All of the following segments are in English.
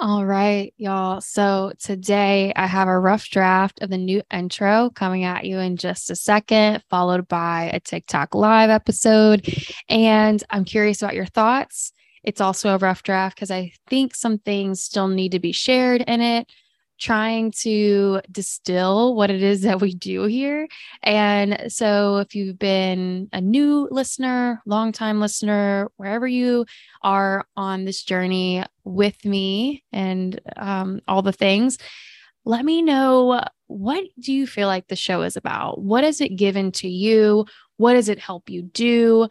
All right, y'all. So today I have a rough draft of the new intro coming at you in just a second, followed by a TikTok live episode. And I'm curious about your thoughts. It's also a rough draft because I think some things still need to be shared in it trying to distill what it is that we do here. And so, if you've been a new listener, longtime listener, wherever you are on this journey with me and um, all the things, let me know what do you feel like the show is about? What is it given to you? What does it help you do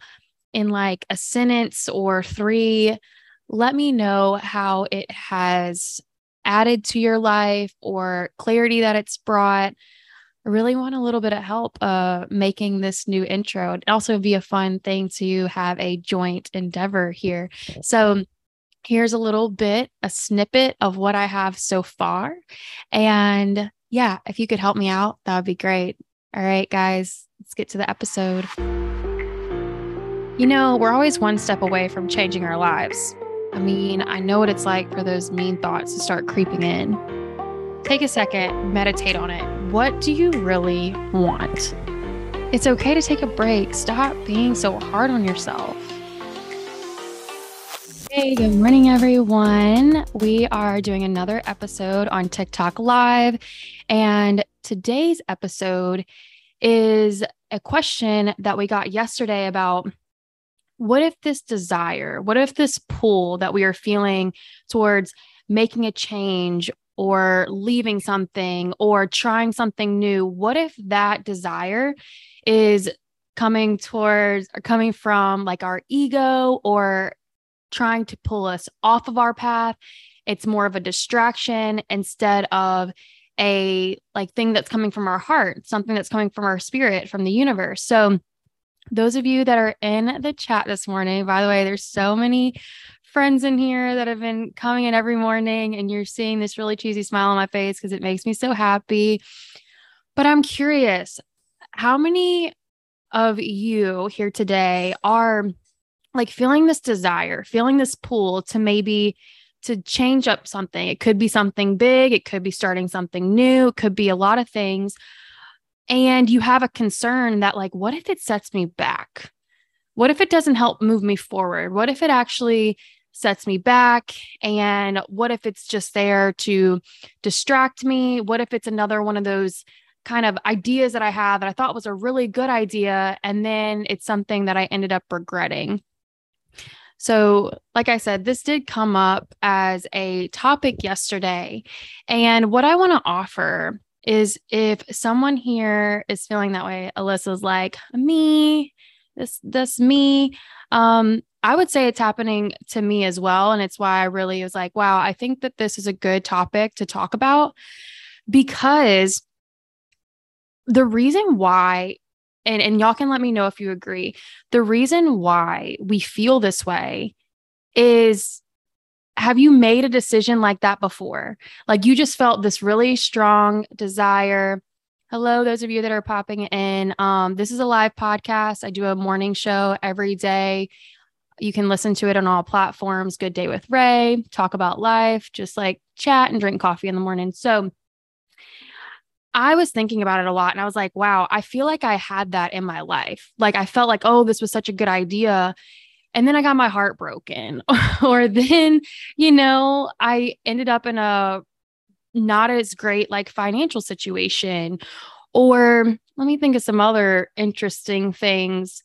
in like a sentence or three? Let me know how it has added to your life or clarity that it's brought. I really want a little bit of help uh, making this new intro. It'd also be a fun thing to have a joint endeavor here. So, here's a little bit, a snippet of what I have so far. And yeah, if you could help me out, that would be great. All right, guys, let's get to the episode. You know, we're always one step away from changing our lives. I mean, I know what it's like for those mean thoughts to start creeping in. Take a second, meditate on it. What do you really want? It's okay to take a break. Stop being so hard on yourself. Hey, good morning, everyone. We are doing another episode on TikTok Live. And today's episode is a question that we got yesterday about what if this desire, what if this pull that we are feeling towards making a change or leaving something or trying something new, what if that desire is coming towards or coming from like our ego or trying to pull us off of our path? It's more of a distraction instead of a like thing that's coming from our heart, something that's coming from our spirit, from the universe. So, those of you that are in the chat this morning, by the way, there's so many friends in here that have been coming in every morning, and you're seeing this really cheesy smile on my face because it makes me so happy. But I'm curious, how many of you here today are like feeling this desire, feeling this pull to maybe to change up something? It could be something big, it could be starting something new, it could be a lot of things and you have a concern that like what if it sets me back? What if it doesn't help move me forward? What if it actually sets me back? And what if it's just there to distract me? What if it's another one of those kind of ideas that i have that i thought was a really good idea and then it's something that i ended up regretting? So, like I said, this did come up as a topic yesterday. And what I want to offer is if someone here is feeling that way, Alyssa's like, me, this, this, me. Um, I would say it's happening to me as well. And it's why I really was like, wow, I think that this is a good topic to talk about because the reason why, and, and y'all can let me know if you agree, the reason why we feel this way is have you made a decision like that before? Like you just felt this really strong desire. Hello, those of you that are popping in. Um, this is a live podcast. I do a morning show every day. You can listen to it on all platforms. Good Day with Ray, talk about life, just like chat and drink coffee in the morning. So I was thinking about it a lot and I was like, wow, I feel like I had that in my life. Like I felt like, oh, this was such a good idea and then I got my heart broken. or then, you know, I ended up in a not as great like financial situation. Or let me think of some other interesting things.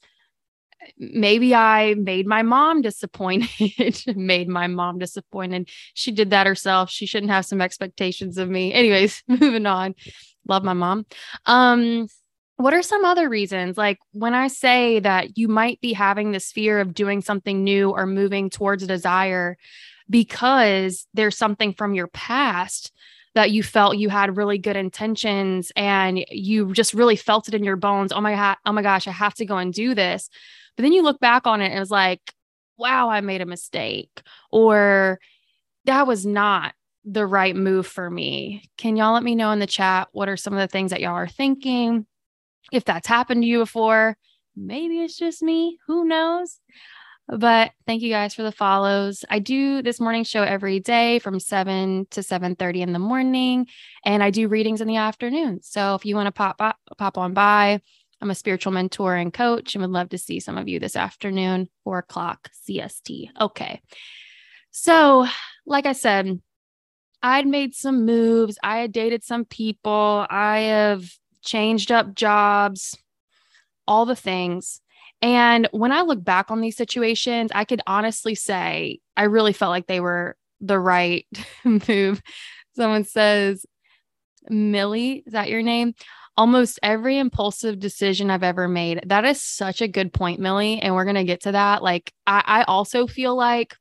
Maybe I made my mom disappointed, made my mom disappointed. She did that herself. She shouldn't have some expectations of me. Anyways, moving on. Love my mom. Um, what are some other reasons? Like when I say that you might be having this fear of doing something new or moving towards a desire because there's something from your past that you felt you had really good intentions and you just really felt it in your bones. Oh my god, oh my gosh, I have to go and do this. But then you look back on it and it was like, wow, I made a mistake or that was not the right move for me. Can y'all let me know in the chat what are some of the things that y'all are thinking? If that's happened to you before, maybe it's just me. Who knows? But thank you guys for the follows. I do this morning show every day from 7 to 7:30 in the morning and I do readings in the afternoon. So if you want to pop up, pop on by, I'm a spiritual mentor and coach and would love to see some of you this afternoon, 4 o'clock CST. Okay. So, like I said, I'd made some moves. I had dated some people. I have changed up jobs, all the things. And when I look back on these situations, I could honestly say I really felt like they were the right move. Someone says, Millie, is that your name? Almost every impulsive decision I've ever made. That is such a good point, Millie. And we're going to get to that. Like, I, I also feel like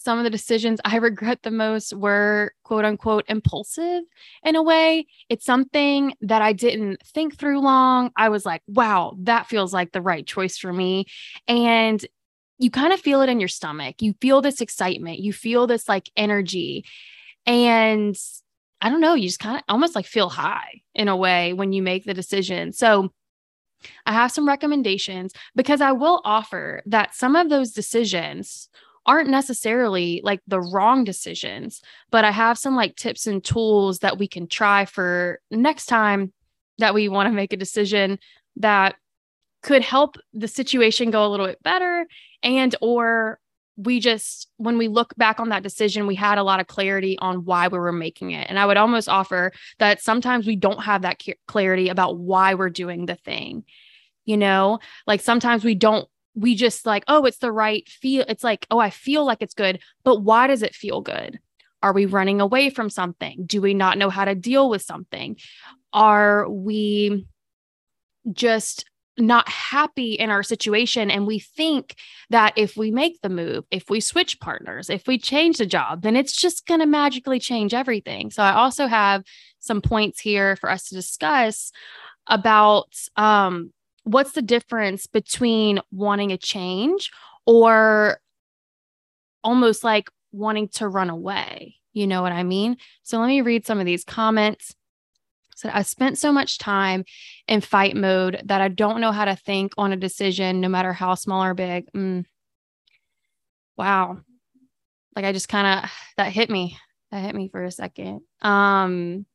some of the decisions I regret the most were quote unquote impulsive in a way. It's something that I didn't think through long. I was like, wow, that feels like the right choice for me. And you kind of feel it in your stomach. You feel this excitement, you feel this like energy. And I don't know, you just kind of almost like feel high in a way when you make the decision. So, I have some recommendations because I will offer that some of those decisions aren't necessarily like the wrong decisions, but I have some like tips and tools that we can try for next time that we want to make a decision that could help the situation go a little bit better and or we just when we look back on that decision we had a lot of clarity on why we were making it. And i would almost offer that sometimes we don't have that clarity about why we're doing the thing you know? Like sometimes we don't we just like, oh, it's the right feel. It's like, oh, I feel like it's good, but why does it feel good? Are we running away from something? Do we not know how to deal with something? Are we just not happy in our situation and we think that if we make the move, if we switch partners, if we change the job, then it's just going to magically change everything. So I also have some points here for us to discuss about um what's the difference between wanting a change or almost like wanting to run away? You know what I mean? So let me read some of these comments. So I spent so much time in fight mode that I don't know how to think on a decision, no matter how small or big. Mm. Wow. Like I just kind of that hit me. That hit me for a second. Um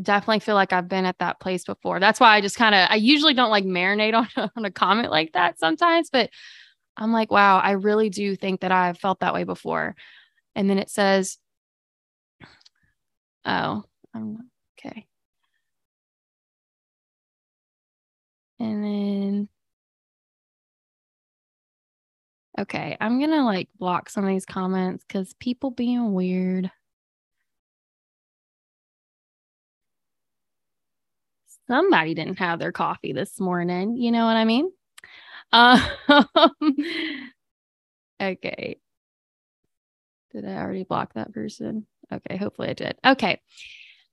definitely feel like I've been at that place before. That's why I just kind of I usually don't like marinate on a, on a comment like that sometimes, but I'm like, wow, I really do think that I've felt that way before. And then it says, oh, I'm okay. And then Okay, I'm going to like block some of these comments cuz people being weird. Somebody didn't have their coffee this morning. You know what I mean? Um, okay. Did I already block that person? Okay, hopefully I did. Okay.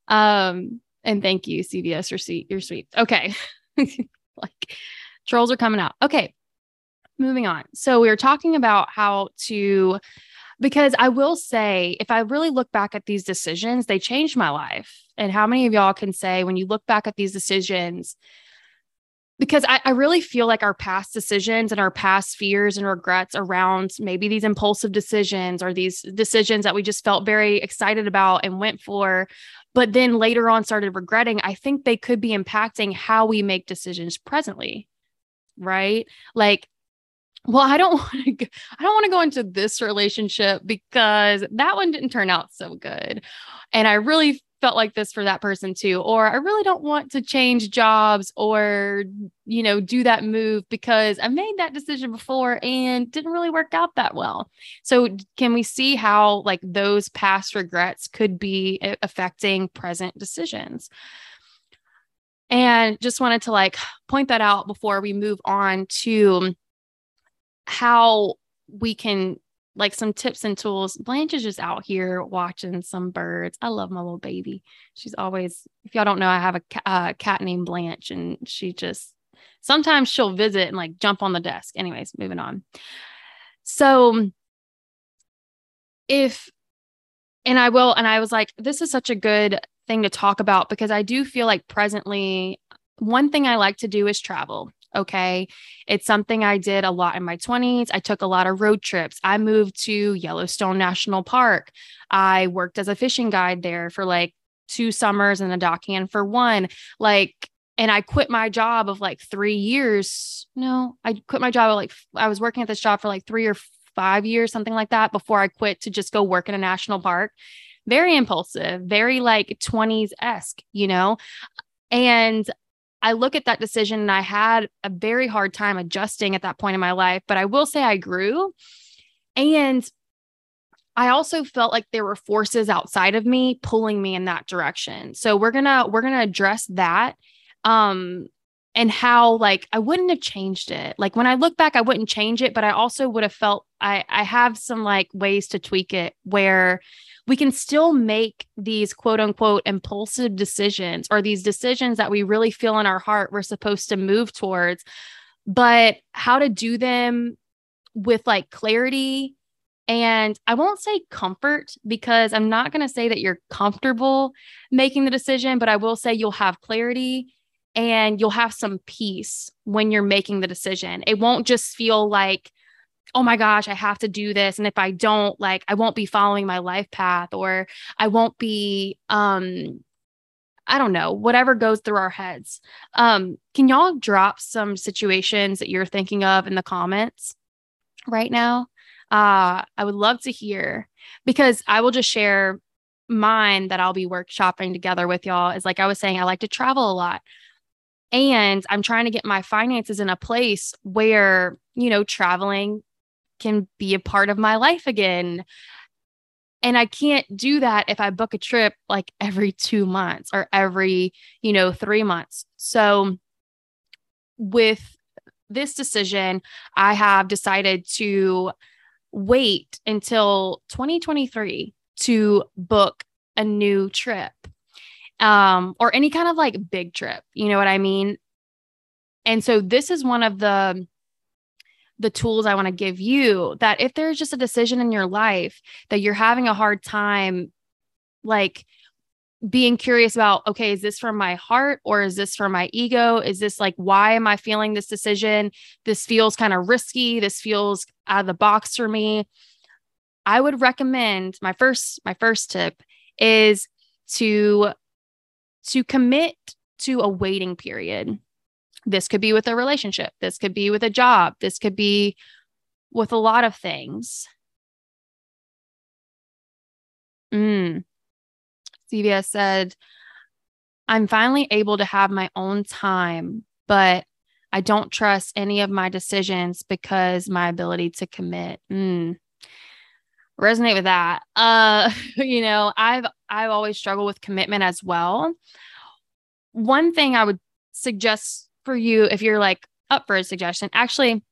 Um, and thank you, CVS receipt. You're sweet. Okay. like trolls are coming out. Okay. Moving on. So we were talking about how to because I will say, if I really look back at these decisions, they changed my life. And how many of y'all can say, when you look back at these decisions, because I, I, really feel like our past decisions and our past fears and regrets around maybe these impulsive decisions or these decisions that we just felt very excited about and went for, but then later on started regretting, I think they could be impacting how we make decisions presently. Right. Like well i don't want to i don't want to go into this relationship because that one didn't turn out so good. And i really felt like this for that person too or i really don't want to change jobs or you know do that move because i made that decision before and didn't really work out that well. So can we see how like those past regrets could be affecting present decisions? And just wanted to like point that out before we move on to how we can like some tips and tools. Blanche is just out here watching some birds. I love my little baby. She's always, if y'all don't know, I have a uh, cat named Blanche, and she just sometimes she'll visit and like jump on the desk. Anyways, moving on. So, if, and I will, and I was like, this is such a good thing to talk about because I do feel like presently, one thing I like to do is travel. Okay. It's something I did a lot in my 20s. I took a lot of road trips. I moved to Yellowstone National Park. I worked as a fishing guide there for like two summers and a dockhand for one. Like, and I quit my job of like three years. No, I quit my job. Like, I was working at this job for like three or five years, something like that, before I quit to just go work in a national park. Very impulsive, very like 20s esque, you know? And I look at that decision and I had a very hard time adjusting at that point in my life, but I will say I grew. And I also felt like there were forces outside of me pulling me in that direction. So we're going to we're going to address that um and how like I wouldn't have changed it. Like when I look back I wouldn't change it, but I also would have felt I I have some like ways to tweak it where we can still make these quote unquote impulsive decisions or these decisions that we really feel in our heart we're supposed to move towards, but how to do them with like clarity. And I won't say comfort because I'm not going to say that you're comfortable making the decision, but I will say you'll have clarity and you'll have some peace when you're making the decision. It won't just feel like, oh my gosh, I have to do this. And if I don't, like, I won't be following my life path or I won't be, um, I don't know, whatever goes through our heads. Um, can y'all drop some situations that you're thinking of in the comments right now? Uh, I would love to hear because I will just share mine that I'll be workshopping together with y'all. Is like I was saying, I like to travel a lot. And I'm trying to get my finances in a place where, you know, traveling can be a part of my life again. And I can't do that if I book a trip like every two months or every, you know, three months. So with this decision, I have decided to wait until 2023 to book a new trip um, or any kind of like big trip. You know what I mean? And so this is one of the the tools I want to give you that if there's just a decision in your life that you're having a hard time, like being curious about, okay, is this from my heart or is this from my ego? Is this like, why am I feeling this decision? This feels kind of risky. This feels out of the box for me. I would recommend my first, my first tip is to, to commit to a waiting period. This could be with a relationship. This could be with a job. This could be with a lot of things. Mm. CVS said, I'm finally able to have my own time, but I don't trust any of my decisions because my ability to commit. Mm. Resonate with that. Uh, you know, I've I've always struggled with commitment as well. One thing I would suggest for you if you're like up for a suggestion. Actually,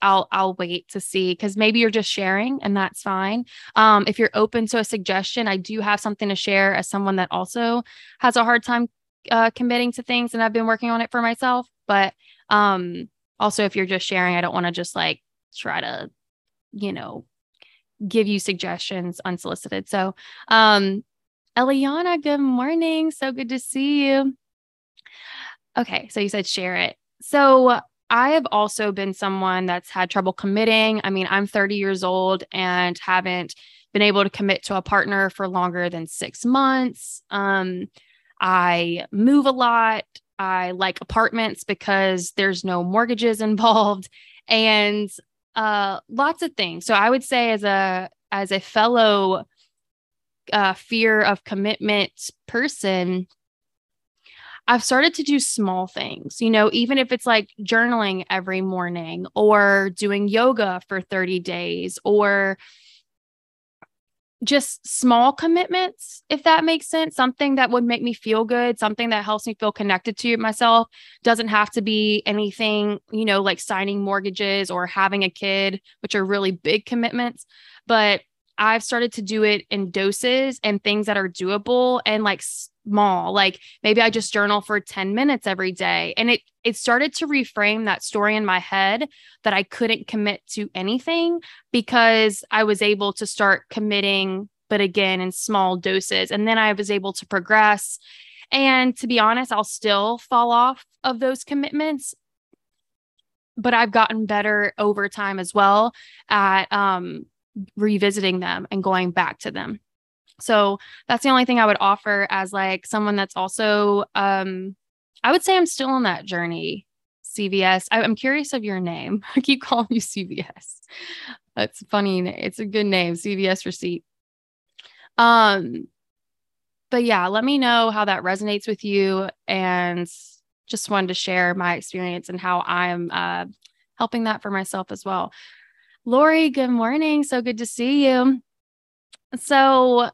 I'll I'll wait to see because maybe you're just sharing and that's fine. Um, if you're open to a suggestion, I do have something to share as someone that also has a hard time uh, committing to things, and I've been working on it for myself. But um, also, if you're just sharing, I don't want to just like try to, you know, give you suggestions unsolicited. So, um, Eliana, good morning. So good to see you. Okay. So you said share it. So I have also been someone that's had trouble committing. I mean, I'm 30 years old and haven't been able to commit to a partner for longer than six months. Um, I move a lot. I like apartments because there's no mortgages involved and uh, lots of things. So I would say as a as a fellow uh, fear of commitment person, I've started to do small things, you know, even if it's like journaling every morning or doing yoga for 30 days or just small commitments, if that makes sense. Something that would make me feel good, something that helps me feel connected to myself. Doesn't have to be anything, you know, like signing mortgages or having a kid, which are really big commitments. But I've started to do it in doses and things that are doable and like small. Like maybe I just journal for 10 minutes every day. And it it started to reframe that story in my head that I couldn't commit to anything because I was able to start committing but again in small doses and then I was able to progress. And to be honest, I'll still fall off of those commitments but I've gotten better over time as well at um, revisiting them and going back to them. So that's the only thing I would offer as like someone that's also um I would say I'm still on that journey. CVS. I, am curious of your name. I keep calling you CVS. That's funny. It's a good name, CVS receipt. Um, but yeah, let me know how that resonates with you, and just wanted to share my experience and how I'm uh, helping that for myself as well. Lori, good morning. So good to see you. So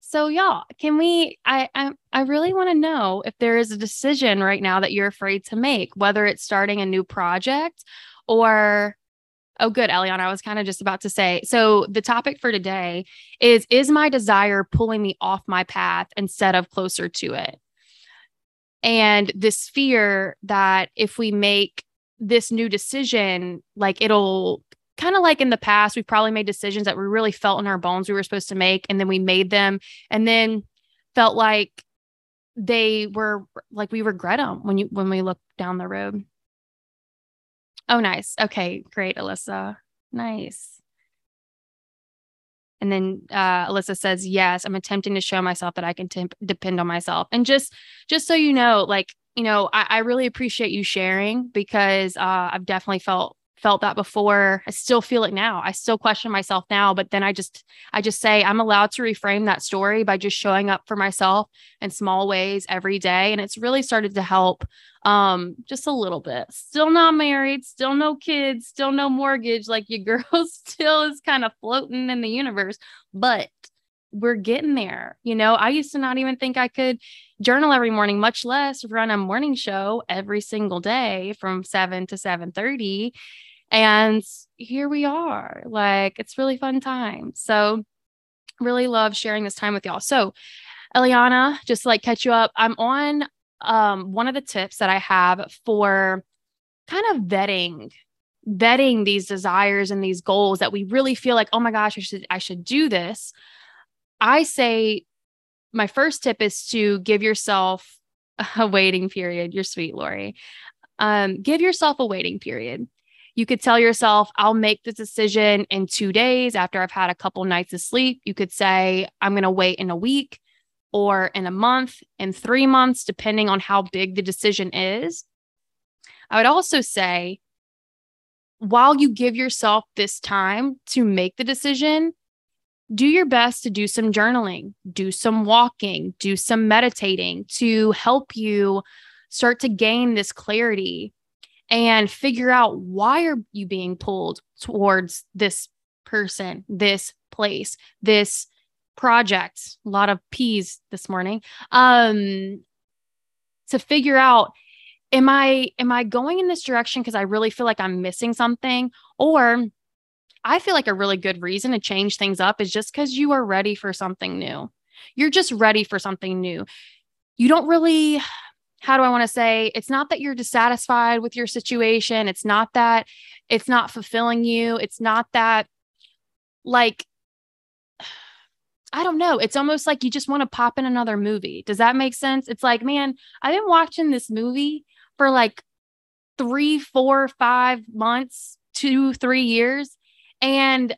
so y'all, can we I I, I really want to know if there is a decision right now that you're afraid to make, whether it's starting a new project or Oh, good, Eliana. I was kind of just about to say. So, the topic for today is Is my desire pulling me off my path instead of closer to it? And this fear that if we make this new decision, like it'll kind of like in the past, we probably made decisions that we really felt in our bones we were supposed to make, and then we made them, and then felt like they were like we regret them when you when we look down the road. Oh, nice. Okay, great, Alyssa. Nice. And then uh, Alyssa says, "Yes, I'm attempting to show myself that I can depend on myself." And just, just so you know, like you know, I, I really appreciate you sharing because uh, I've definitely felt felt that before. I still feel it now. I still question myself now, but then I just I just say I'm allowed to reframe that story by just showing up for myself in small ways every day and it's really started to help um just a little bit. Still not married, still no kids, still no mortgage like your girl still is kind of floating in the universe, but we're getting there. You know, I used to not even think I could journal every morning, much less run a morning show every single day from 7 to 7:30 and here we are. Like it's really fun time. So really love sharing this time with y'all. So Eliana, just like catch you up, I'm on um, one of the tips that I have for kind of vetting vetting these desires and these goals that we really feel like oh my gosh I should I should do this. I say my first tip is to give yourself a waiting period. You're sweet, Lori. Um, give yourself a waiting period. You could tell yourself, I'll make this decision in two days after I've had a couple nights of sleep. You could say, I'm going to wait in a week or in a month, in three months, depending on how big the decision is. I would also say, while you give yourself this time to make the decision, do your best to do some journaling, do some walking, do some meditating to help you start to gain this clarity and figure out why are you being pulled towards this person, this place, this project. A lot of P's this morning. Um to figure out am I am I going in this direction because I really feel like I'm missing something or I feel like a really good reason to change things up is just because you are ready for something new. You're just ready for something new. You don't really how do I want to say it's not that you're dissatisfied with your situation. It's not that it's not fulfilling you. It's not that like I don't know. It's almost like you just want to pop in another movie. Does that make sense? It's like, man, I've been watching this movie for like three, four, five months, two, three years. And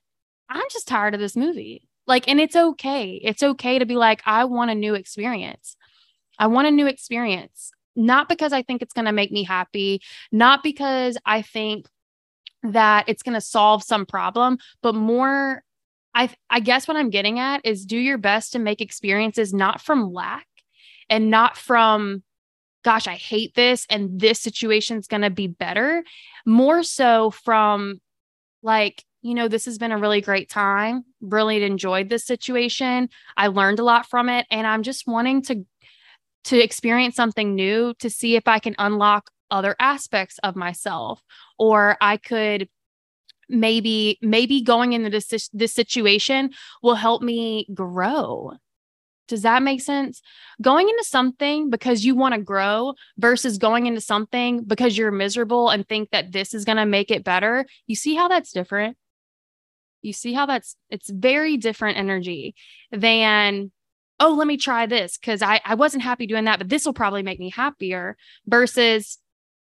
I'm just tired of this movie. Like, and it's okay. It's okay to be like, I want a new experience. I want a new experience, not because I think it's going to make me happy, not because I think that it's going to solve some problem, but more I I guess what I'm getting at is do your best to make experiences not from lack and not from gosh, I hate this and this situation's going to be better, more so from like you know, this has been a really great time. Really enjoyed this situation. I learned a lot from it. And I'm just wanting to to experience something new to see if I can unlock other aspects of myself or I could maybe maybe going into this this situation will help me grow. Does that make sense? Going into something because you want to grow versus going into something because you're miserable and think that this is going to make it better. You see how that's different? You see how that's it's very different energy than oh, let me try this because I, I wasn't happy doing that, but this will probably make me happier versus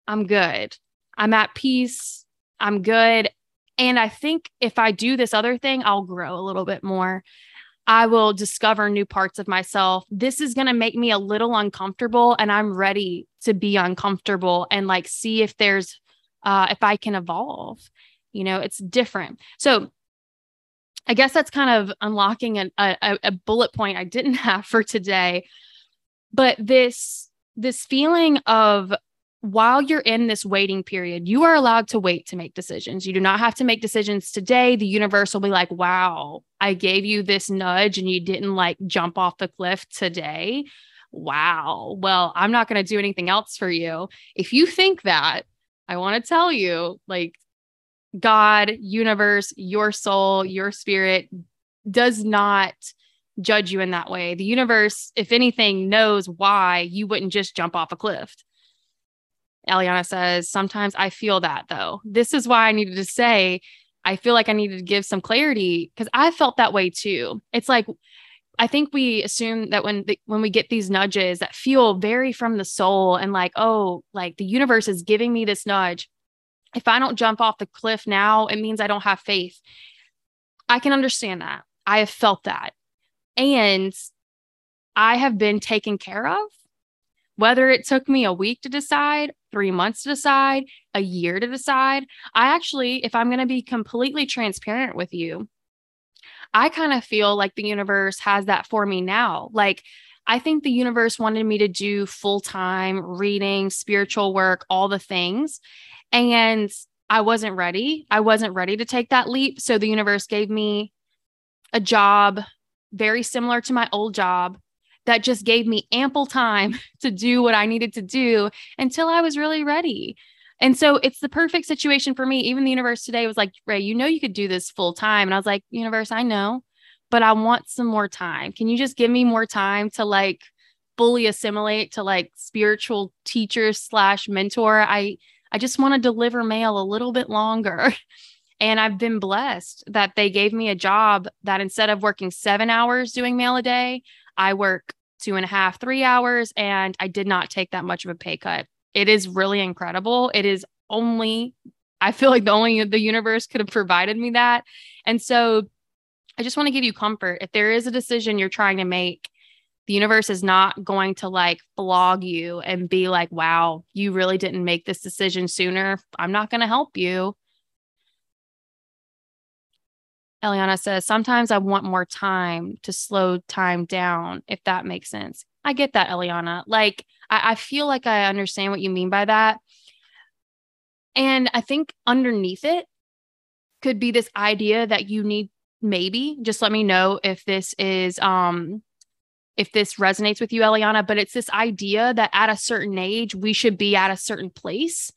I'm good. I'm at peace. I'm good. And I think if I do this other thing, I'll grow a little bit more. I will discover new parts of myself. This is going to make me a little uncomfortable, and I'm ready to be uncomfortable and like see if there's, uh, if I can evolve. You know, it's different. So I guess that's kind of unlocking a, a, a bullet point I didn't have for today. But this, this feeling of while you're in this waiting period, you are allowed to wait to make decisions. You do not have to make decisions today. The universe will be like, wow, I gave you this nudge and you didn't like jump off the cliff today. Wow. Well, I'm not going to do anything else for you. If you think that, I want to tell you like, God, universe, your soul, your spirit does not judge you in that way. The universe, if anything, knows why you wouldn't just jump off a cliff. Eliana says, Sometimes I feel that though. This is why I needed to say, I feel like I needed to give some clarity because I felt that way too. It's like, I think we assume that when the, when we get these nudges that feel very from the soul and like, oh, like the universe is giving me this nudge. If I don't jump off the cliff now, it means I don't have faith. I can understand that. I have felt that. And I have been taken care of whether it took me a week to decide, three months to decide, a year to decide, I actually, if I'm going to be completely transparent with you, I kind of feel like the universe has that for me now. Like, I think the universe wanted me to do full time reading, spiritual work, all the things. And I wasn't ready. I wasn't ready to take that leap. So the universe gave me a job very similar to my old job that just gave me ample time to do what I needed to do until I was really ready. And so it's the perfect situation for me. Even the universe today was like, Ray, you know, you could do this full time. And I was like, universe, I know, but I want some more time. Can you just give me more time to like fully assimilate to like spiritual teacher slash mentor? I, I just want to deliver mail a little bit longer. And I've been blessed that they gave me a job that instead of working seven hours doing mail a day, I work two and a half, three hours, and I did not take that much of a pay cut. It is really incredible. It is only, I feel like the only the universe could have provided me that. And so I just want to give you comfort. If there is a decision you're trying to make, the universe is not going to like flog you and be like, wow, you really didn't make this decision sooner. I'm not going to help you. Eliana says, sometimes I want more time to slow time down, if that makes sense. I get that, Eliana. Like, I, I feel like I understand what you mean by that. And I think underneath it could be this idea that you need maybe just let me know if this is um if this resonates with you Eliana but it's this idea that at a certain age we should be at a certain place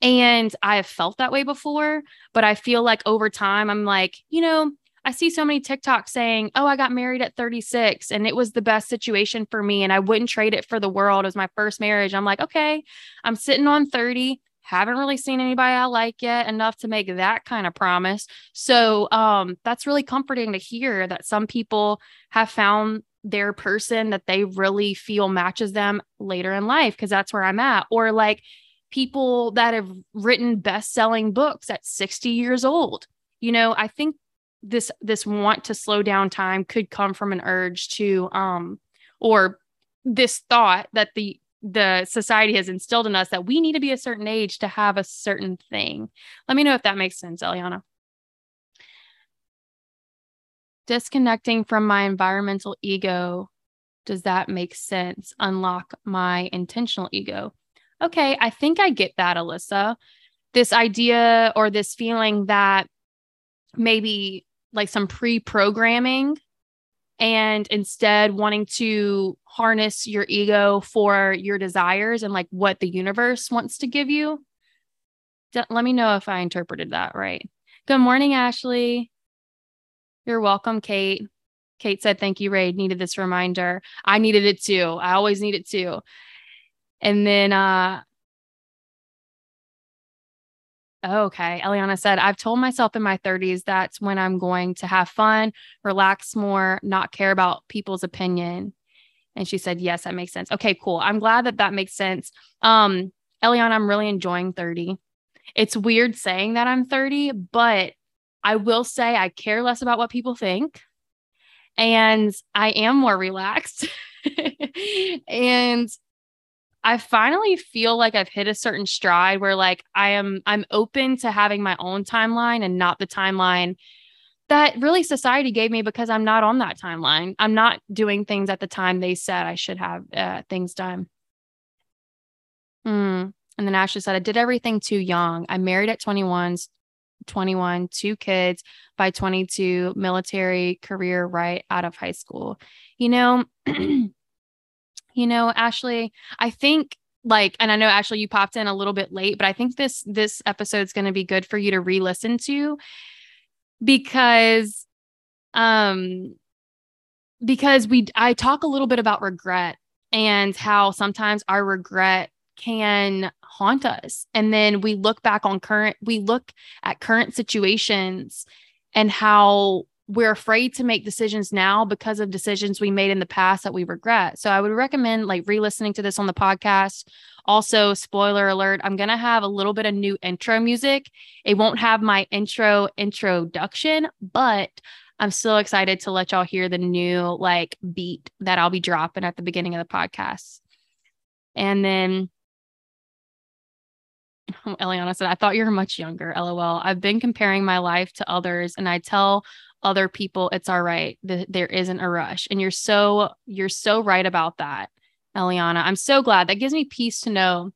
and I have felt that way before, but I feel like over time, I'm like, you know, I see so many TikToks saying, Oh, I got married at 36 and it was the best situation for me. And I wouldn't trade it for the world. It was my first marriage. I'm like, okay, I'm sitting on 30. Haven't really seen anybody I like yet enough to make that kind of promise. So um, that's really comforting to hear that some people have found their person that they really feel matches them later in life because that's where I'm at. Or like people that have written best-selling books at 60 years old. You know, I think this this want to slow down time could come from an urge to um or this thought that the the society has instilled in us that we need to be a certain age to have a certain thing. Let me know if that makes sense, Eliana. Disconnecting from my environmental ego, does that make sense? Unlock my intentional ego okay, I think I get that, Alyssa. This idea or this feeling that maybe like some pre programming and instead wanting to harness your ego for your desires and like what the universe wants to give you. Let me know if I interpreted that right. Good morning, Ashley. You're welcome, Kate. Kate said, Thank you, Ray. Needed this reminder. I needed it too. I always need it too. And then uh okay. Eliana said, I've told myself in my 30s that's when I'm going to have fun, relax more, not care about people's opinion. And she said, Yes, that makes sense. Okay, cool. I'm glad that that makes sense. Um, Eliana, I'm really enjoying 30. It's weird saying that I'm 30, but I will say I care less about what people think. And I am more relaxed. and I finally feel like I've hit a certain stride where like I am I'm open to having my own timeline and not the timeline that really society gave me because I'm not on that timeline. I'm not doing things at the time they said I should have uh, things done. Hmm. And then Ashley said, I did everything too young. I married at 21, 21, two kids by 22, military career right out of high school. You know, you know, Ashley, I think like and I know Ashley you popped in a little bit late, but I think this this episode's going to be good for you to re-listen to because um because we I talk a little bit about regret and how sometimes our regret can haunt us and then we look back on current we look at current situations and how we're afraid to make decisions now because of decisions we made in the past that we regret. So I would recommend like re-listening to this on the podcast. Also, spoiler alert, I'm going to have a little bit of new intro music. It won't have my intro introduction, but I'm still excited to let y'all hear the new like beat that I'll be dropping at the beginning of the podcast. And then Eliana said, I thought you were much younger. LOL. I've been comparing my life to others and I tell other people it's all right there isn't a rush and you're so you're so right about that eliana i'm so glad that gives me peace to know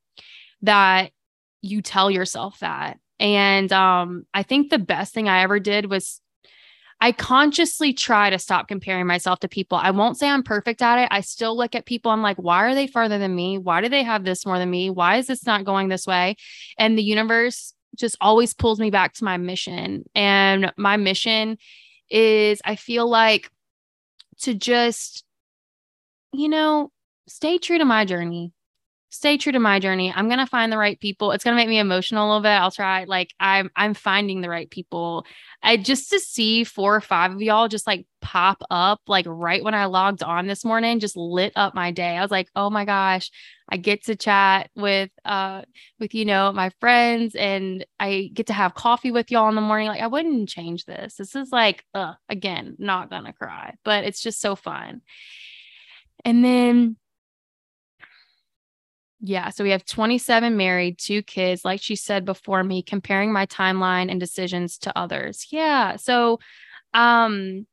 that you tell yourself that and um i think the best thing i ever did was I consciously try to stop comparing myself to people. I won't say I'm perfect at it. I still look at people. I'm like, why are they farther than me? Why do they have this more than me? Why is this not going this way? And the universe just always pulls me back to my mission. And my mission is I feel like to just, you know, stay true to my journey. Stay true to my journey. I'm gonna find the right people. It's gonna make me emotional a little bit. I'll try. Like I'm, I'm finding the right people. I just to see four or five of y'all just like pop up like right when I logged on this morning, just lit up my day. I was like, oh my gosh, I get to chat with uh with you know my friends and I get to have coffee with y'all in the morning. Like I wouldn't change this. This is like uh again, not gonna cry, but it's just so fun. And then yeah. So we have 27 married, two kids, like she said before me, comparing my timeline and decisions to others. Yeah. So um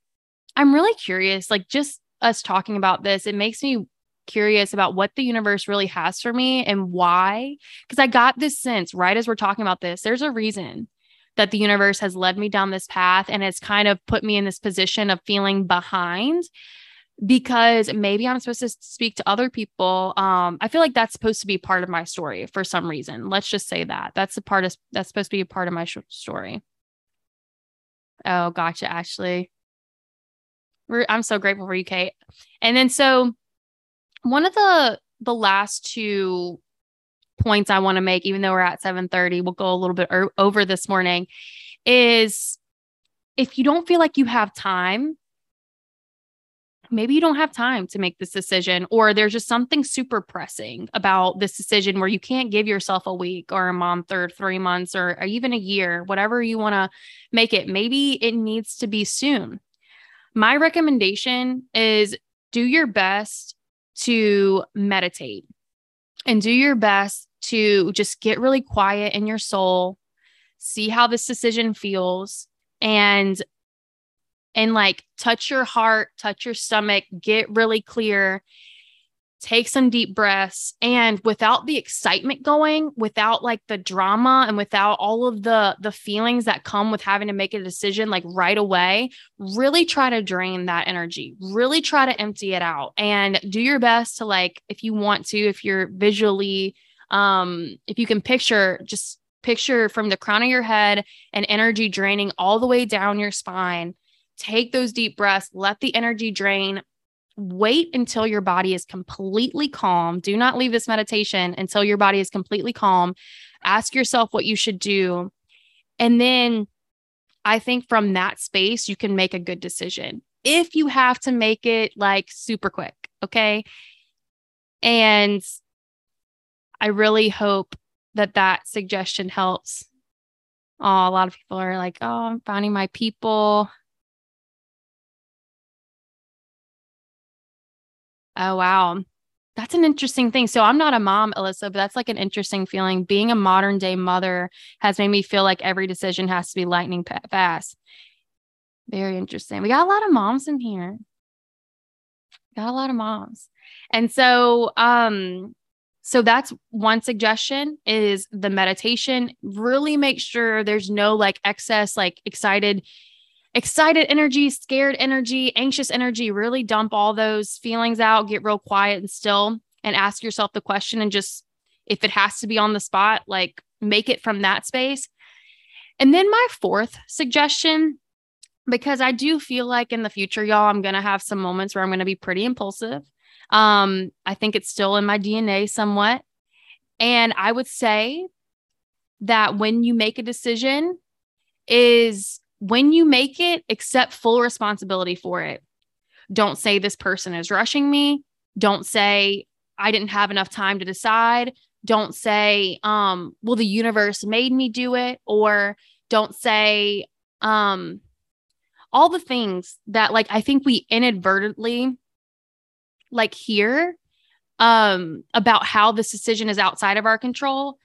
I'm really curious, like just us talking about this, it makes me curious about what the universe really has for me and why. Because I got this sense right as we're talking about this, there's a reason that the universe has led me down this path and it's kind of put me in this position of feeling behind because maybe I'm supposed to speak to other people. Um, I feel like that's supposed to be part of my story for some reason. Let's just say that that's a part of that's supposed to be a part of my sh- story. Oh, gotcha, Ashley. We're, I'm so grateful for you, Kate. And then so one of the the last two points I want to make, even though we're at 7:30, we'll go a little bit er- over this morning, is if you don't feel like you have time maybe you don't have time to make this decision or there's just something super pressing about this decision where you can't give yourself a week or a month or 3 months or, or even a year whatever you want to make it. Maybe it needs to be soon. My recommendation is do your best to meditate and do your best to just get really quiet in your soul see how this decision feels and and like touch your heart, touch your stomach, get really clear, take some deep breaths. And without the excitement going, without like the drama and without all of the the feelings that come with having to make a decision like right away, really try to drain that energy. Really try to empty it out and do your best to like if you want to, if you're visually um if you can picture just picture from the crown of your head and energy draining all the way down your spine take those deep breaths, let the energy drain. Wait until your body is completely calm. Do not leave this meditation until your body is completely calm. Ask yourself what you should do. And then I think from that space, you can make a good decision. If you have to make it like super quick, okay? And I really hope that that suggestion helps Oh, a lot of people are like, oh, I'm finding my people. Oh, wow. That's an interesting thing. So I'm not a mom, Alyssa, but that's like an interesting feeling. Being a modern day mother has made me feel like every decision has to be lightning fast. Very interesting. We got a lot of moms in here. Got a lot of moms. And so um so that's one suggestion is the meditation. Really make sure there's no like excess, like excited, excited energy, scared energy, anxious energy. Really dump all those feelings out, get real quiet and still, and ask yourself the question. And just if it has to be on the spot, like make it from that space. And then my fourth suggestion, because I do feel like in the future, y'all, I'm going to have some moments where I'm going to be pretty impulsive. Um, I think it's still in my DNA somewhat. And I would say that when you make a decision, is when you make it, accept full responsibility for it. Don't say this person is rushing me. Don't say I didn't have enough time to decide. Don't say, um, well, the universe made me do it, or don't say, um, all the things that like I think we inadvertently like hear um about how this decision is outside of our control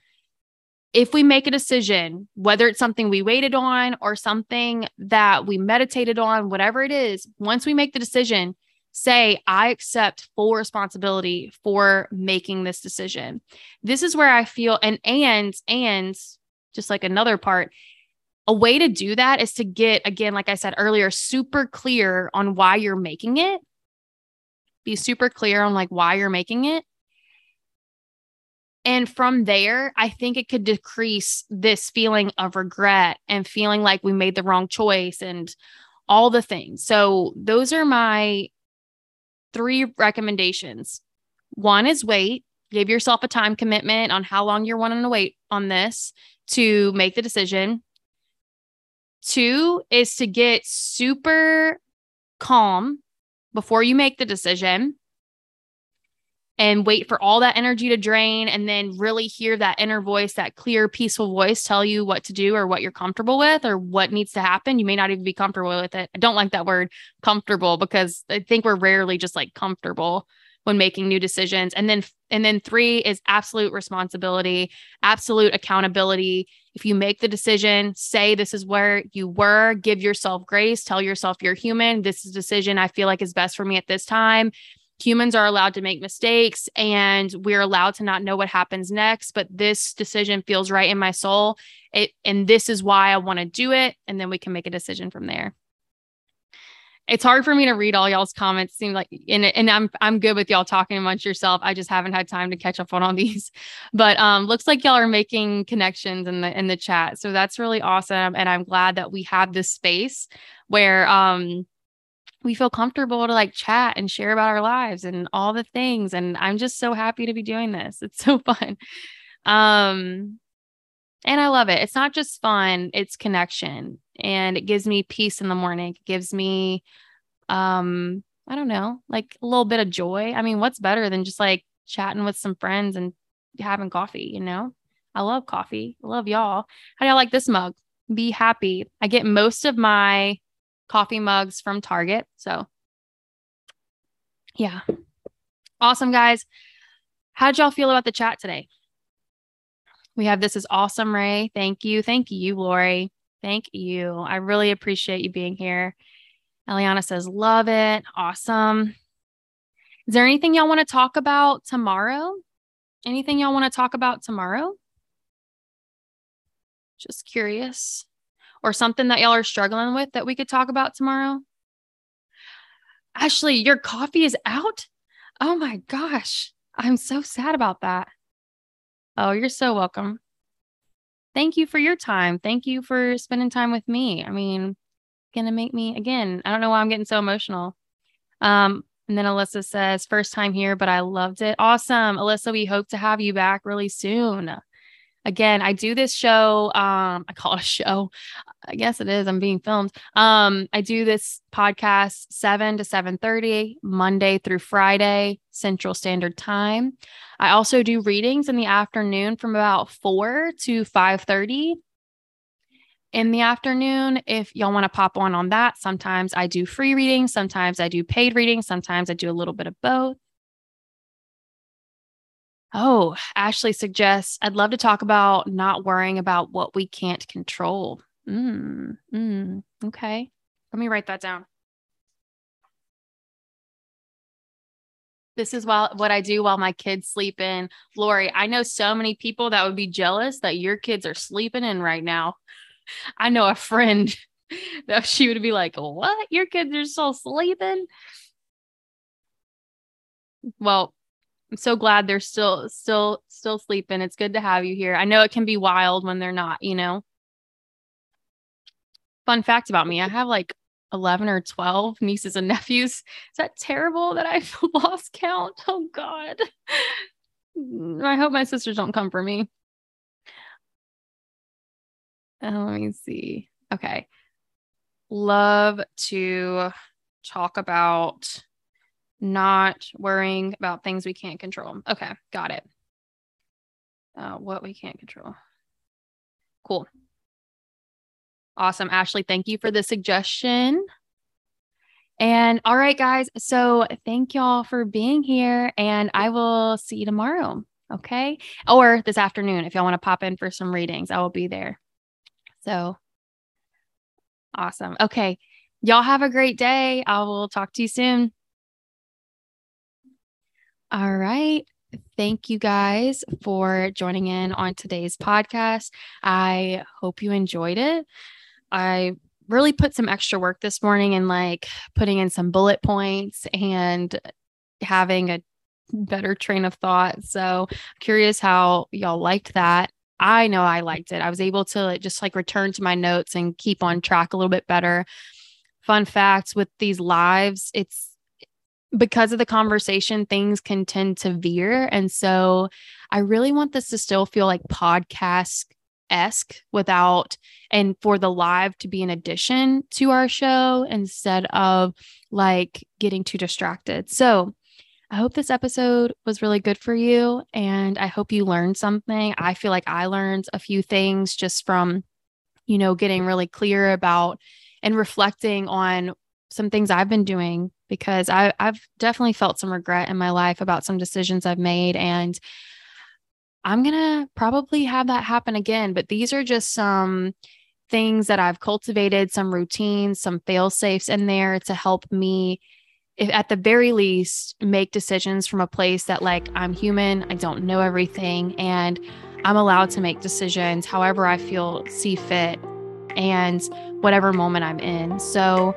if we make a decision whether it's something we waited on or something that we meditated on whatever it is once we make the decision say i accept full responsibility for making this decision this is where i feel and and and just like another part a way to do that is to get again like i said earlier super clear on why you're making it be super clear on like why you're making it. And from there, I think it could decrease this feeling of regret and feeling like we made the wrong choice and all the things. So, those are my three recommendations. One is wait, give yourself a time commitment on how long you're wanting to wait on this to make the decision. Two is to get super calm before you make the decision and wait for all that energy to drain and then really hear that inner voice, that clear, peaceful voice tell you what to do or what you're comfortable with or what needs to happen. You may not even be comfortable with it. I don't like that word comfortable because I think we're rarely just like comfortable when making new decisions. And then and then 3 is absolute responsibility, absolute accountability. If you make the decision, say this is where you were, give yourself grace, tell yourself you're human. This is decision I feel like is best for me at this time. Humans are allowed to make mistakes and we're allowed to not know what happens next, but this decision feels right in my soul. It and this is why I want to do it and then we can make a decision from there it's hard for me to read all y'all's comments. Seem like and and I'm I'm good with y'all talking amongst yourself. I just haven't had time to catch up on all these. But um looks like y'all are making connections in the in the chat. So that's really awesome. And I'm glad that we have this space where um we feel comfortable to like chat and share about our lives and all the things. And I'm just so happy to be doing this. It's so fun. Um and I love it. It's not just fun, it's connection and it gives me peace in the morning. It gives me um I don't know, like a little bit of joy. I mean, what's better than just like chatting with some friends and having coffee, you know? I love coffee. I love y'all. How do y'all like this mug? Be happy. I get most of my coffee mugs from Target. So, yeah. Awesome, guys. How did y'all feel about the chat today? We have this is awesome, Ray. Thank you. Thank you, Lori. Thank you. I really appreciate you being here. Eliana says, love it. Awesome. Is there anything y'all want to talk about tomorrow? Anything y'all want to talk about tomorrow? Just curious. Or something that y'all are struggling with that we could talk about tomorrow? Ashley, your coffee is out? Oh my gosh. I'm so sad about that. Oh, you're so welcome. Thank you for your time. Thank you for spending time with me. I mean, gonna make me again. I don't know why I'm getting so emotional. Um, and then Alyssa says, first time here, but I loved it. Awesome. Alyssa, we hope to have you back really soon again i do this show um i call it a show i guess it is i'm being filmed um i do this podcast 7 to 7 30 monday through friday central standard time i also do readings in the afternoon from about 4 to 5 30 in the afternoon if y'all want to pop on on that. Sometimes I do free reading, sometimes I do paid reading, sometimes I do a little bit of both. Oh, Ashley suggests I'd love to talk about not worrying about what we can't control. Mm, mm, okay. Let me write that down. This is while, what I do while my kids sleep in. Lori, I know so many people that would be jealous that your kids are sleeping in right now. I know a friend that she would be like, What? Your kids are still sleeping? Well, I'm so glad they're still still still sleeping. It's good to have you here. I know it can be wild when they're not, you know. Fun fact about me, I have like 11 or 12 nieces and nephews. Is that terrible that I've lost count? Oh god. I hope my sisters don't come for me. Uh, let me see. Okay. Love to talk about not worrying about things we can't control. Okay, got it. Uh, what we can't control. Cool. Awesome. Ashley, thank you for the suggestion. And all right, guys. So thank y'all for being here, and I will see you tomorrow. Okay. Or this afternoon if y'all want to pop in for some readings, I will be there. So awesome. Okay. Y'all have a great day. I will talk to you soon. All right. Thank you guys for joining in on today's podcast. I hope you enjoyed it. I really put some extra work this morning and like putting in some bullet points and having a better train of thought. So, curious how y'all liked that. I know I liked it. I was able to just like return to my notes and keep on track a little bit better. Fun facts with these lives, it's because of the conversation, things can tend to veer. And so I really want this to still feel like podcast esque without, and for the live to be an addition to our show instead of like getting too distracted. So I hope this episode was really good for you. And I hope you learned something. I feel like I learned a few things just from, you know, getting really clear about and reflecting on some things I've been doing because I, I've definitely felt some regret in my life about some decisions I've made. And I'm going to probably have that happen again. But these are just some things that I've cultivated, some routines, some fail safes in there to help me, if at the very least, make decisions from a place that, like, I'm human, I don't know everything, and I'm allowed to make decisions however I feel see fit and whatever moment I'm in. So,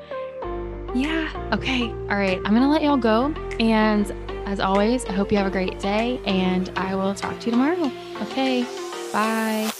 yeah. Okay. All right. I'm going to let y'all go. And as always, I hope you have a great day and I will talk to you tomorrow. Okay. Bye.